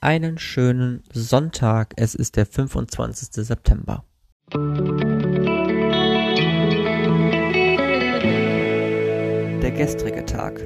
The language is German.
einen schönen Sonntag. Es ist der 25. September. Der gestrige Tag.